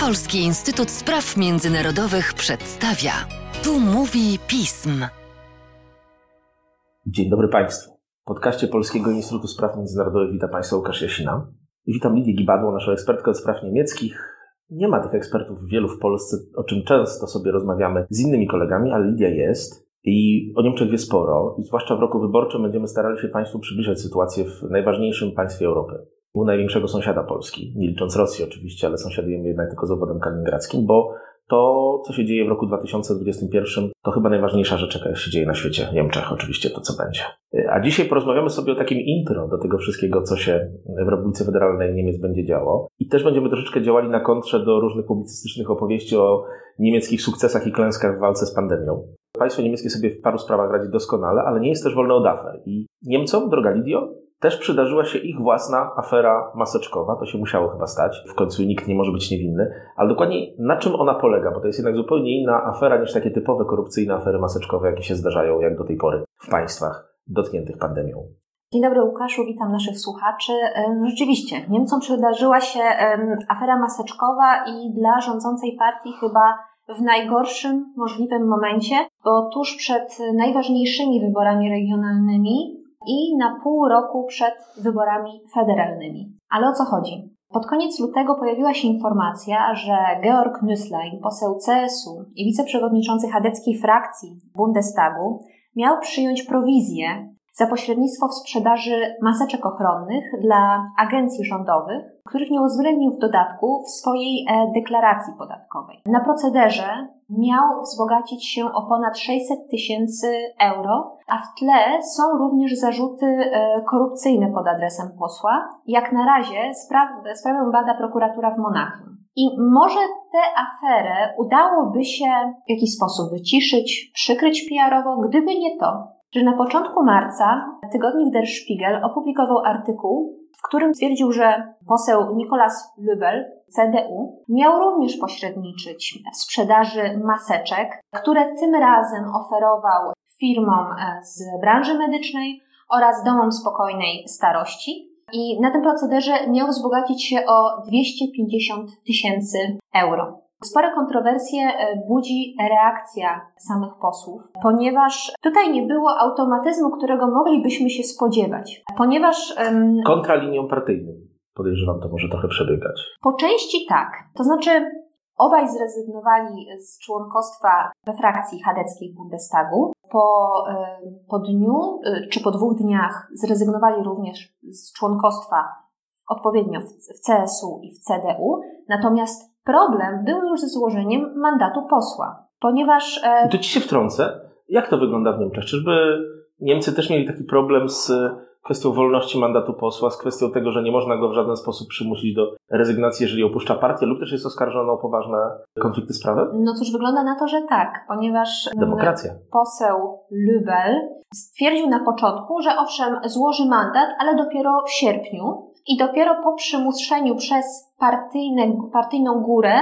Polski Instytut Spraw Międzynarodowych przedstawia. Tu mówi pism. Dzień dobry Państwu. W podcaście Polskiego Instytutu Spraw Międzynarodowych witam Państwa Łukasz Jasina. I witam Lidię Gibadło, naszą ekspertkę od spraw niemieckich. Nie ma tych ekspertów wielu w Polsce, o czym często sobie rozmawiamy z innymi kolegami, ale Lidia jest. I o Niemczech wie sporo, i zwłaszcza w roku wyborczym będziemy starali się Państwu przybliżać sytuację w najważniejszym państwie Europy. U największego sąsiada Polski, nie licząc Rosji oczywiście, ale sąsiadujemy jednak tylko z obwodem kaliningradzkim, bo to, co się dzieje w roku 2021, to chyba najważniejsza rzecz, jaka się dzieje na świecie, w Niemczech oczywiście, to co będzie. A dzisiaj porozmawiamy sobie o takim intro do tego wszystkiego, co się w Republice Federalnej Niemiec będzie działo. I też będziemy troszeczkę działali na kontrze do różnych publicystycznych opowieści o niemieckich sukcesach i klęskach w walce z pandemią. Państwo niemieckie sobie w paru sprawach radzi doskonale, ale nie jest też wolne od afer. I Niemcom, droga Lidio, też przydarzyła się ich własna afera maseczkowa. To się musiało chyba stać. W końcu nikt nie może być niewinny. Ale dokładnie na czym ona polega? Bo to jest jednak zupełnie inna afera niż takie typowe korupcyjne afery maseczkowe, jakie się zdarzają jak do tej pory w państwach dotkniętych pandemią. Dzień dobry Łukaszu, witam naszych słuchaczy. Rzeczywiście, Niemcom przydarzyła się afera maseczkowa i dla rządzącej partii chyba w najgorszym możliwym momencie, bo tuż przed najważniejszymi wyborami regionalnymi i na pół roku przed wyborami federalnymi. Ale o co chodzi? Pod koniec lutego pojawiła się informacja, że Georg Nüßlein, poseł CSU i wiceprzewodniczący chadeckiej frakcji Bundestagu, miał przyjąć prowizję za pośrednictwo w sprzedaży maseczek ochronnych dla agencji rządowych, których nie uwzględnił w dodatku w swojej e, deklaracji podatkowej. Na procederze miał wzbogacić się o ponad 600 tysięcy euro, a w tle są również zarzuty e, korupcyjne pod adresem posła. Jak na razie sprawę bada prokuratura w Monachium. I może tę aferę udałoby się w jakiś sposób wyciszyć, przykryć PR-owo, gdyby nie to, że na początku marca tygodnik Der Spiegel opublikował artykuł, w którym stwierdził, że poseł Nicolas Lübel, CDU, miał również pośredniczyć w sprzedaży maseczek, które tym razem oferował firmom e, z branży medycznej oraz domom spokojnej starości. I na tym procederze miał wzbogacić się o 250 tysięcy euro. Spore kontrowersje e, budzi reakcja samych posłów, ponieważ tutaj nie było automatyzmu, którego moglibyśmy się spodziewać. Ponieważ. Um, Kontra linią partyjną. Podejrzewam, to może trochę przebiegać. Po części tak. To znaczy, obaj zrezygnowali z członkostwa we frakcji chadeckiej Bundestagu. Po, po dniu e, czy po dwóch dniach zrezygnowali również z członkostwa odpowiednio w CSU i w CDU. Natomiast Problem był już ze złożeniem mandatu posła, ponieważ. E... To ci się wtrącę. Jak to wygląda w Niemczech? Czyżby Niemcy też mieli taki problem z kwestią wolności mandatu posła, z kwestią tego, że nie można go w żaden sposób przymusić do rezygnacji, jeżeli opuszcza partię, lub też jest oskarżony o poważne konflikty z prawem? No cóż, wygląda na to, że tak, ponieważ mm, Demokracja. poseł Lübel stwierdził na początku, że owszem, złoży mandat, ale dopiero w sierpniu, i dopiero po przymuszeniu przez partyjne, partyjną górę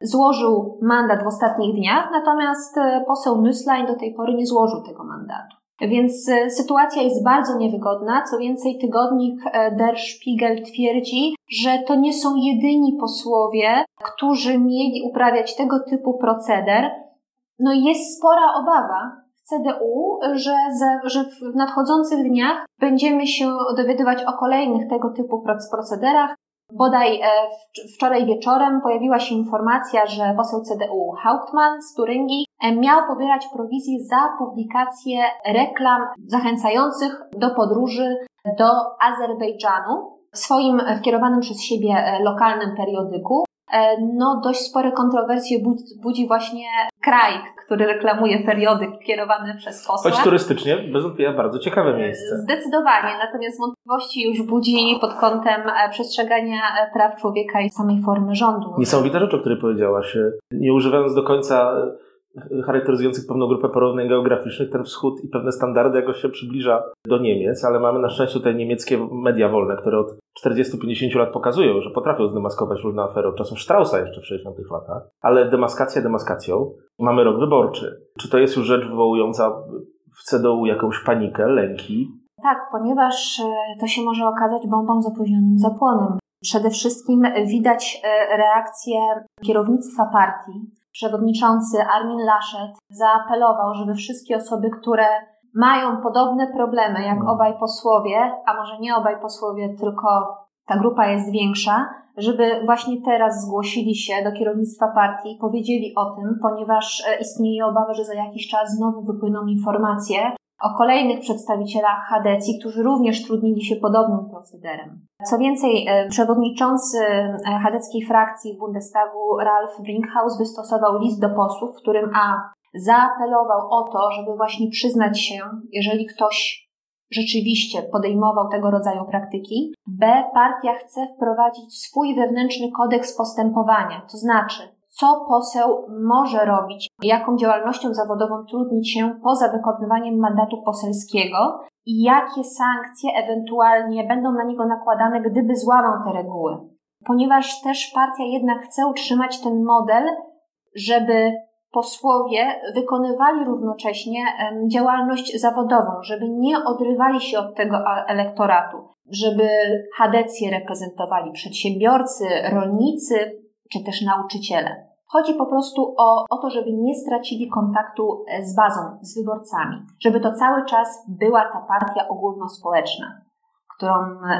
złożył mandat w ostatnich dniach, natomiast e, poseł Nüßlein do tej pory nie złożył tego mandatu. Więc e, sytuacja jest bardzo niewygodna. Co więcej, tygodnik e, Der Spiegel twierdzi, że to nie są jedyni posłowie, którzy mieli uprawiać tego typu proceder. No jest spora obawa, CDU, że, że w nadchodzących dniach będziemy się dowiadywać o kolejnych tego typu procederach. Bodaj e, wczoraj wieczorem pojawiła się informacja, że poseł CDU Hauptmann z Turyngii e, miał pobierać prowizję za publikację reklam zachęcających do podróży do Azerbejdżanu w swoim wkierowanym przez siebie e, lokalnym periodyku. No, dość spore kontrowersje budzi właśnie kraj, który reklamuje periodyk kierowany przez posła. Choć turystycznie, bez wątpienia, bardzo ciekawe miejsce. Zdecydowanie, natomiast wątpliwości już budzi pod kątem e, przestrzegania e, praw człowieka i samej formy rządu. Niesamowita rzecz, o której powiedziałaś. Nie używając do końca charakteryzujących pewną grupę porównań geograficznych, ten wschód i pewne standardy jakoś się przybliża do Niemiec, ale mamy na szczęście tutaj niemieckie media wolne, które od 40-50 lat pokazują, że potrafią zdemaskować różne afery od czasów Straussa jeszcze w 60 latach, ale demaskacja demaskacją. Mamy rok wyborczy. Czy to jest już rzecz wywołująca w CDU jakąś panikę, lęki? Tak, ponieważ e, to się może okazać bombą z opóźnionym zapłonem. Przede wszystkim widać e, reakcję kierownictwa partii. Przewodniczący Armin Laschet zaapelował, żeby wszystkie osoby, które mają podobne problemy jak obaj posłowie, a może nie obaj posłowie, tylko ta grupa jest większa, żeby właśnie teraz zgłosili się do kierownictwa partii i powiedzieli o tym, ponieważ e, istnieje obawa, że za jakiś czas znowu wypłyną informacje o kolejnych przedstawicielach Hadecji, którzy również trudnili się podobnym procederem. Co więcej, e, przewodniczący e, hadeckiej frakcji w Bundestagu Ralf Brinkhaus wystosował list do posłów, w którym a zaapelował o to, żeby właśnie przyznać się, jeżeli ktoś rzeczywiście podejmował tego rodzaju praktyki. B. Partia chce wprowadzić swój wewnętrzny kodeks postępowania, to znaczy, co poseł może robić, jaką działalnością zawodową trudnić się poza wykonywaniem mandatu poselskiego i jakie sankcje ewentualnie będą na niego nakładane, gdyby złamał te reguły. Ponieważ też partia jednak chce utrzymać ten model, żeby posłowie wykonywali równocześnie działalność zawodową, żeby nie odrywali się od tego elektoratu, żeby Hadecję reprezentowali przedsiębiorcy, rolnicy czy też nauczyciele. Chodzi po prostu o, o to, żeby nie stracili kontaktu e, z bazą, z wyborcami, żeby to cały czas była ta partia ogólnospołeczna, którą,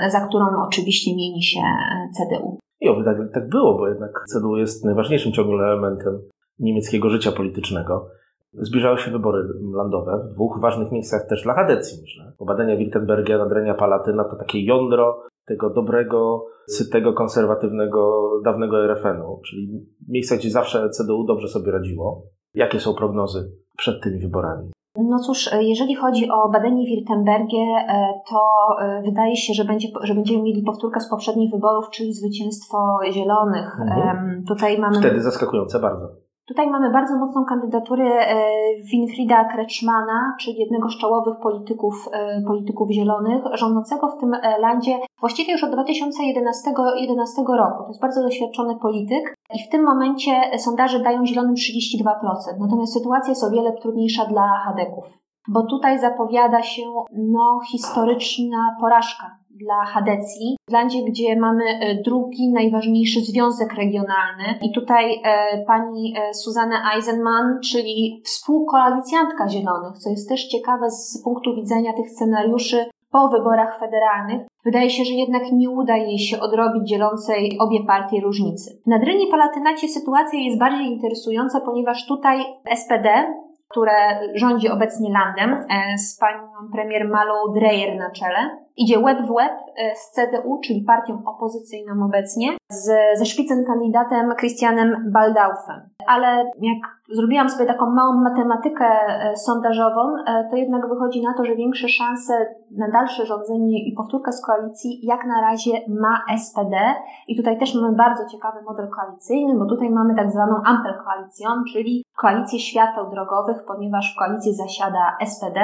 e, za którą oczywiście mieni się e, CDU. I oby tak, tak było, bo jednak CDU jest najważniejszym ciągle elementem niemieckiego życia politycznego. Zbliżały się wybory landowe w dwóch ważnych miejscach też dla Hadecji, myślę. Bo badania Wiltenbergia, nadrenia Palatyna to takie jądro tego dobrego, sytego, konserwatywnego, dawnego RFN-u, czyli miejsca, gdzie zawsze CDU dobrze sobie radziło. Jakie są prognozy przed tymi wyborami? No cóż, jeżeli chodzi o badanie Wirtembergie, e, to e, wydaje się, że, będzie, że będziemy mieli powtórkę z poprzednich wyborów, czyli zwycięstwo Zielonych. Mhm. Tutaj mamy... Wtedy zaskakujące bardzo. Tutaj mamy bardzo mocną kandydaturę e, Winfrida Kretschmana, czyli jednego z czołowych polityków, e, polityków zielonych, rządzącego w tym e, landzie właściwie już od 2011 2011 roku. To jest bardzo doświadczony polityk i w tym momencie sondaże dają zielonym 32%. Natomiast sytuacja jest o wiele trudniejsza dla Hadeków, bo tutaj zapowiada się no, historyczna porażka dla Hadecji, w landzie, gdzie mamy e, drugi najważniejszy związek regionalny. I tutaj e, pani e, Suzanne Eisenman, czyli współkoalicjantka Zielonych, co jest też ciekawe z punktu widzenia tych scenariuszy po wyborach federalnych, wydaje się, że jednak nie uda jej się odrobić dzielącej obie partie różnicy. W Nadrynie Palatynacie sytuacja jest bardziej interesująca, ponieważ tutaj SPD które rządzi obecnie landem e, z panią premier Malou Dreyer na czele. Idzie web w web e, z CDU, czyli partią opozycyjną obecnie, z, ze szpicem kandydatem Christianem Baldaufem. Ale jak zrobiłam sobie taką małą matematykę e, sondażową, to jednak wychodzi na to, że większe szanse na dalsze rządzenie i powtórkę z koalicji jak na razie ma SPD. I tutaj też mamy bardzo ciekawy model koalicyjny, bo tutaj mamy tak zwaną Ampel Koalicją, czyli koalicję świateł drogowych, ponieważ w koalicji zasiada SPD,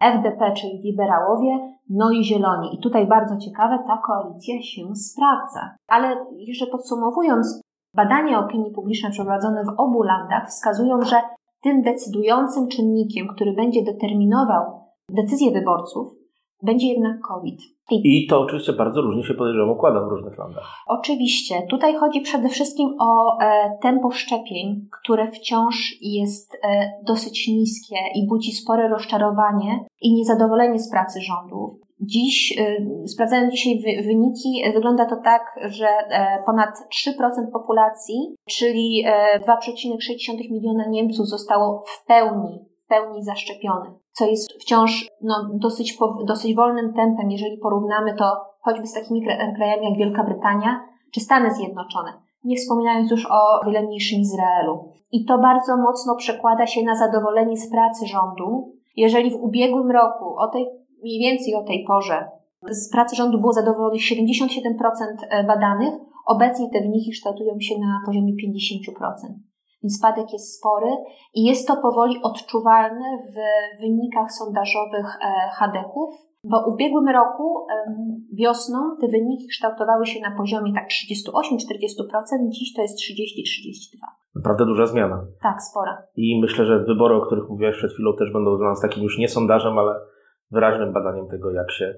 FDP, czyli liberałowie, no i zieloni. I tutaj bardzo ciekawe, ta koalicja się sprawdza. Ale jeszcze podsumowując, badania opinii publicznej przeprowadzone w obu landach wskazują, że tym decydującym czynnikiem, który będzie determinował decyzje wyborców, będzie jednak COVID. I, I to oczywiście bardzo różnie się podejrzewam układa w różnych landach. Oczywiście. Tutaj chodzi przede wszystkim o e, tempo szczepień, które wciąż jest e, dosyć niskie i budzi spore rozczarowanie i niezadowolenie z pracy rządów. Dziś, e, sprawdzając dzisiaj wy, wyniki, wygląda to tak, że e, ponad 3% populacji, czyli 2,6 e, miliona Niemców zostało w pełni pełni zaszczepionych, co jest wciąż no, dosyć, dosyć wolnym tempem, jeżeli porównamy to choćby z takimi krajami jak Wielka Brytania czy Stany Zjednoczone, nie wspominając już o wiele mniejszym Izraelu. I to bardzo mocno przekłada się na zadowolenie z pracy rządu. Jeżeli w ubiegłym roku, o tej, mniej więcej o tej porze, z pracy rządu było zadowolonych 77% e, badanych, obecnie te wyniki kształtują się na poziomie 50% więc spadek jest spory i jest to powoli odczuwalne w wynikach sondażowych e, HDK-ów. W ubiegłym roku wiosną te wyniki kształtowały się na poziomie tak 38-40%, dziś to jest 30-32%. Naprawdę duża zmiana. Tak, spora. I myślę, że wybory, o których mówiłaś przed chwilą, też będą dla nas takim już nie sondażem, ale wyraźnym badaniem tego, jak się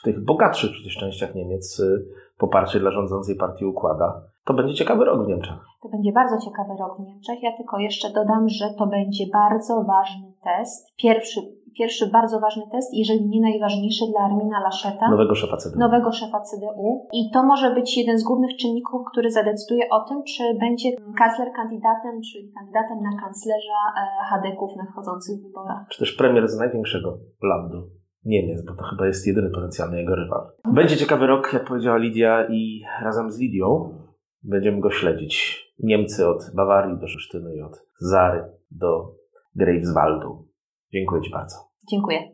w tych bogatszych przecież częściach Niemiec y, poparcie dla rządzącej partii układa. To będzie ciekawy rok w Niemczech. To będzie bardzo ciekawy rok w Niemczech. Ja tylko jeszcze dodam, że to będzie bardzo ważny test. Pierwszy, pierwszy bardzo ważny test, jeżeli nie najważniejszy dla Armina Lascheta. Nowego szefa CDU. Nowego szefa CDU. I to może być jeden z głównych czynników, który zadecyduje o tym, czy będzie kancler kandydatem, czyli kandydatem na kanclerza e, Hadeków w nadchodzących wyborach. Czy też premier z największego landu. Niemiec, bo to chyba jest jedyny potencjalny jego rywal. Będzie ciekawy rok, jak powiedziała Lidia, i razem z Lidią będziemy go śledzić. Niemcy od Bawarii do Szesztyny i od Zary do Greifswaldu. Dziękuję Ci bardzo. Dziękuję.